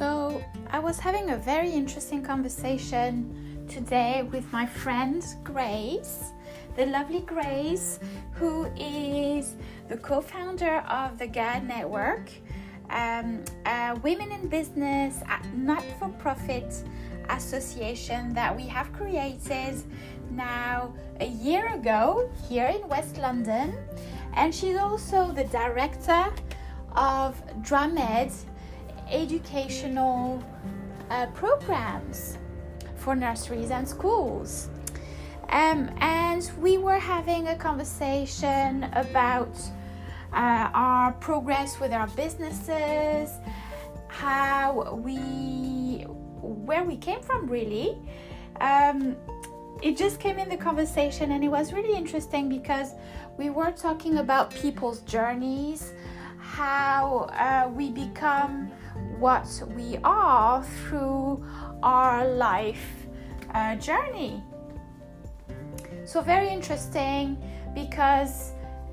So, I was having a very interesting conversation today with my friend Grace, the lovely Grace, who is the co founder of the GAD Network, um, women in business not for profit association that we have created now a year ago here in West London. And she's also the director of DRAMED educational uh, programs for nurseries and schools. Um, and we were having a conversation about uh, our progress with our businesses, how we, where we came from, really. Um, it just came in the conversation, and it was really interesting because we were talking about people's journeys, how uh, we become what we are through our life uh, journey. So, very interesting because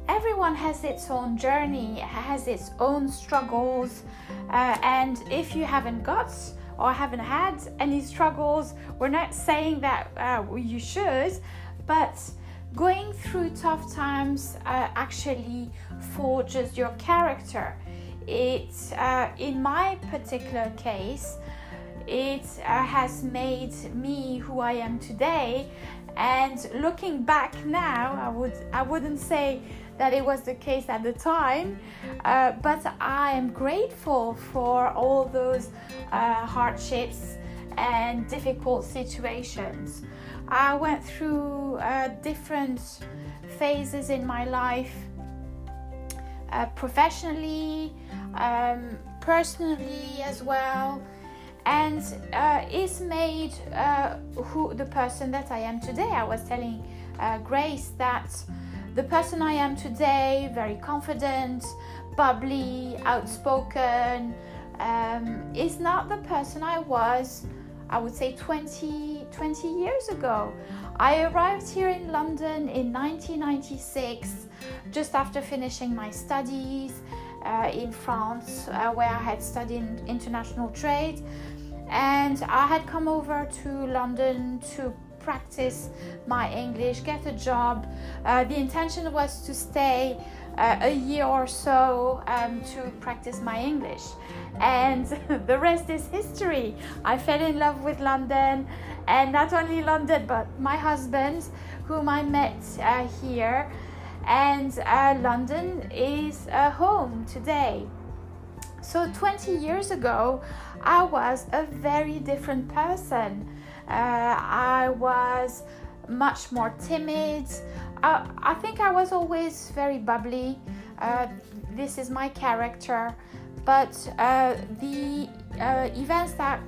everyone has its own journey, has its own struggles, uh, and if you haven't got or haven't had any struggles, we're not saying that uh, you should, but going through tough times uh, actually forges your character it uh, in my particular case it uh, has made me who i am today. And looking back now i would i wouldn't say that it was the case at the time uh, but i am grateful for all those uh, hardships and difficult situations. I went through uh, different phases in my life uh, professionally, um, personally as well, and uh, it's made uh, who the person that I am today. I was telling uh, Grace that the person I am today, very confident, bubbly, outspoken, um, is not the person I was. I would say 20, 20 years ago. I arrived here in London in 1996, just after finishing my studies uh, in France, uh, where I had studied international trade. And I had come over to London to practice my English, get a job. Uh, the intention was to stay uh, a year or so um, to practice my English. And the rest is history. I fell in love with London and not only London, but my husband, whom I met uh, here. And uh, London is a home today. So 20 years ago, I was a very different person. Uh, I was much more timid. I, I, think I was always very bubbly. Uh, this is my character. But uh, the events that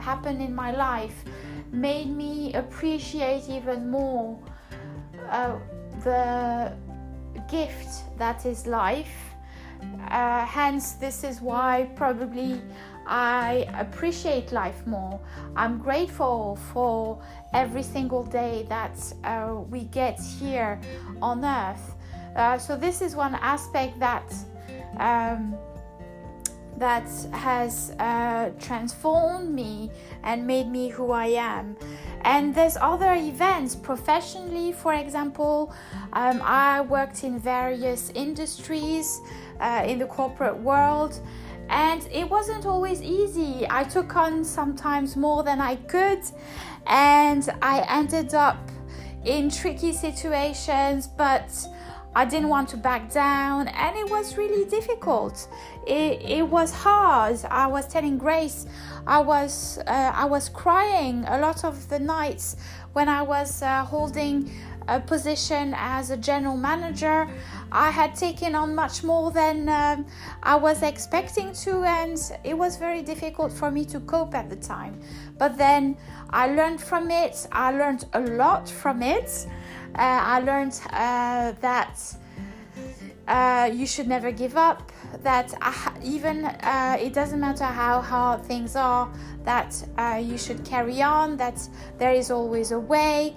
happened in my life made me appreciate even more uh, the gift that is life. Uh, hence, this is why probably I appreciate life more. I'm grateful for every single day that uh, we get here on earth. Uh, so, this is one aspect that. Um, that has uh, transformed me and made me who I am. And there's other events professionally, for example. Um, I worked in various industries uh, in the corporate world, and it wasn't always easy. I took on sometimes more than I could, and I ended up in tricky situations, but I didn't want to back down, and it was really difficult. It, it was hard. I was telling Grace, I was uh, I was crying a lot of the nights when I was uh, holding a position as a general manager. I had taken on much more than um, I was expecting to, and it was very difficult for me to cope at the time. But then I learned from it. I learned a lot from it. Uh, I learned uh, that uh, you should never give up. That even it doesn't matter how hard things are, that you should carry on. That there is always a way.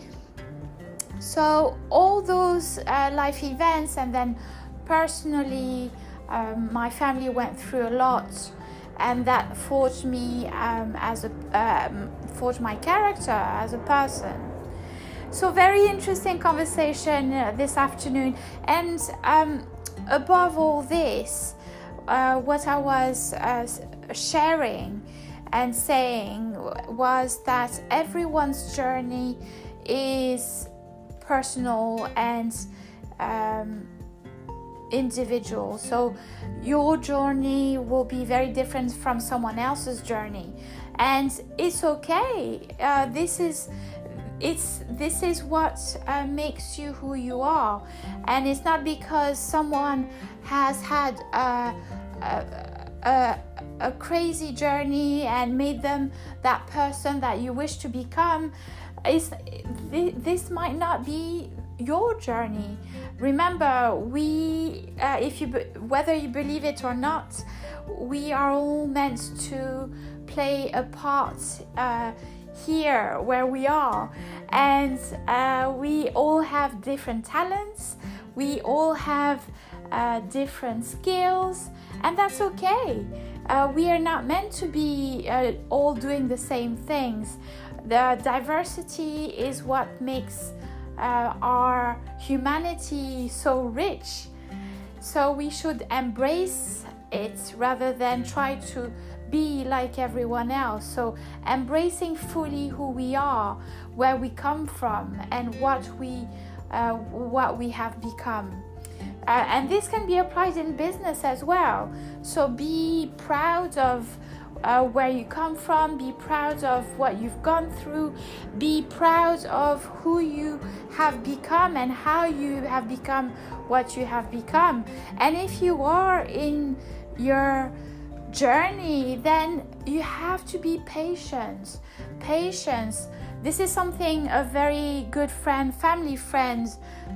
So all those life events, and then personally, um, my family went through a lot. and that forged me um, as a um, forged my character as a person. So very interesting conversation uh, this afternoon, and um, above all this, uh, what I was uh, sharing and saying was that everyone's journey is personal and um, individual. So your journey will be very different from someone else's journey, and it's okay. Uh, this is it's this is what uh, makes you who you are, and it's not because someone has had a, a, a, a crazy journey and made them that person that you wish to become. Is this might not be your journey. Remember, we, uh, if you, whether you believe it or not, we are all meant to play a part uh, here where we are, and uh, we all have different talents. We all have uh, different skills, and that's okay. Uh, we are not meant to be uh, all doing the same things. The diversity is what makes uh, our humanity so rich. So we should embrace it rather than try to be like everyone else. So embracing fully who we are, where we come from, and what we uh, what we have become. Uh, and this can be applied in business as well. So be proud of uh, where you come from, be proud of what you've gone through, be proud of who you have become and how you have become what you have become. And if you are in your journey, then you have to be patient. Patience. This is something a very good friend, family friend,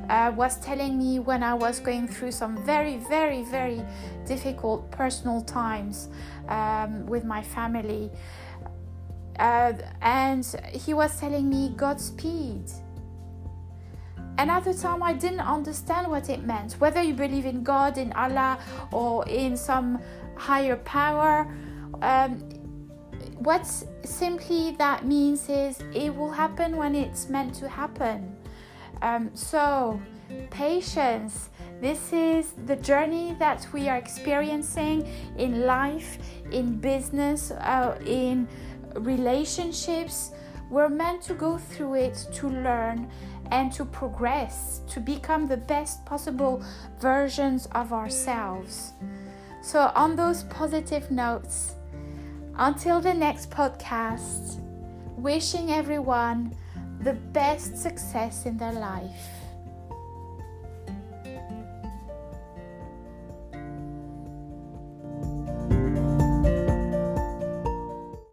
uh, was telling me when I was going through some very, very, very difficult personal times um, with my family. Uh, and he was telling me Godspeed. And at the time, I didn't understand what it meant. Whether you believe in God, in Allah, or in some higher power, um, what simply that means is it will happen when it's meant to happen. Um, so, patience. This is the journey that we are experiencing in life, in business, uh, in relationships. We're meant to go through it to learn and to progress, to become the best possible versions of ourselves. So, on those positive notes, until the next podcast, wishing everyone the best success in their life.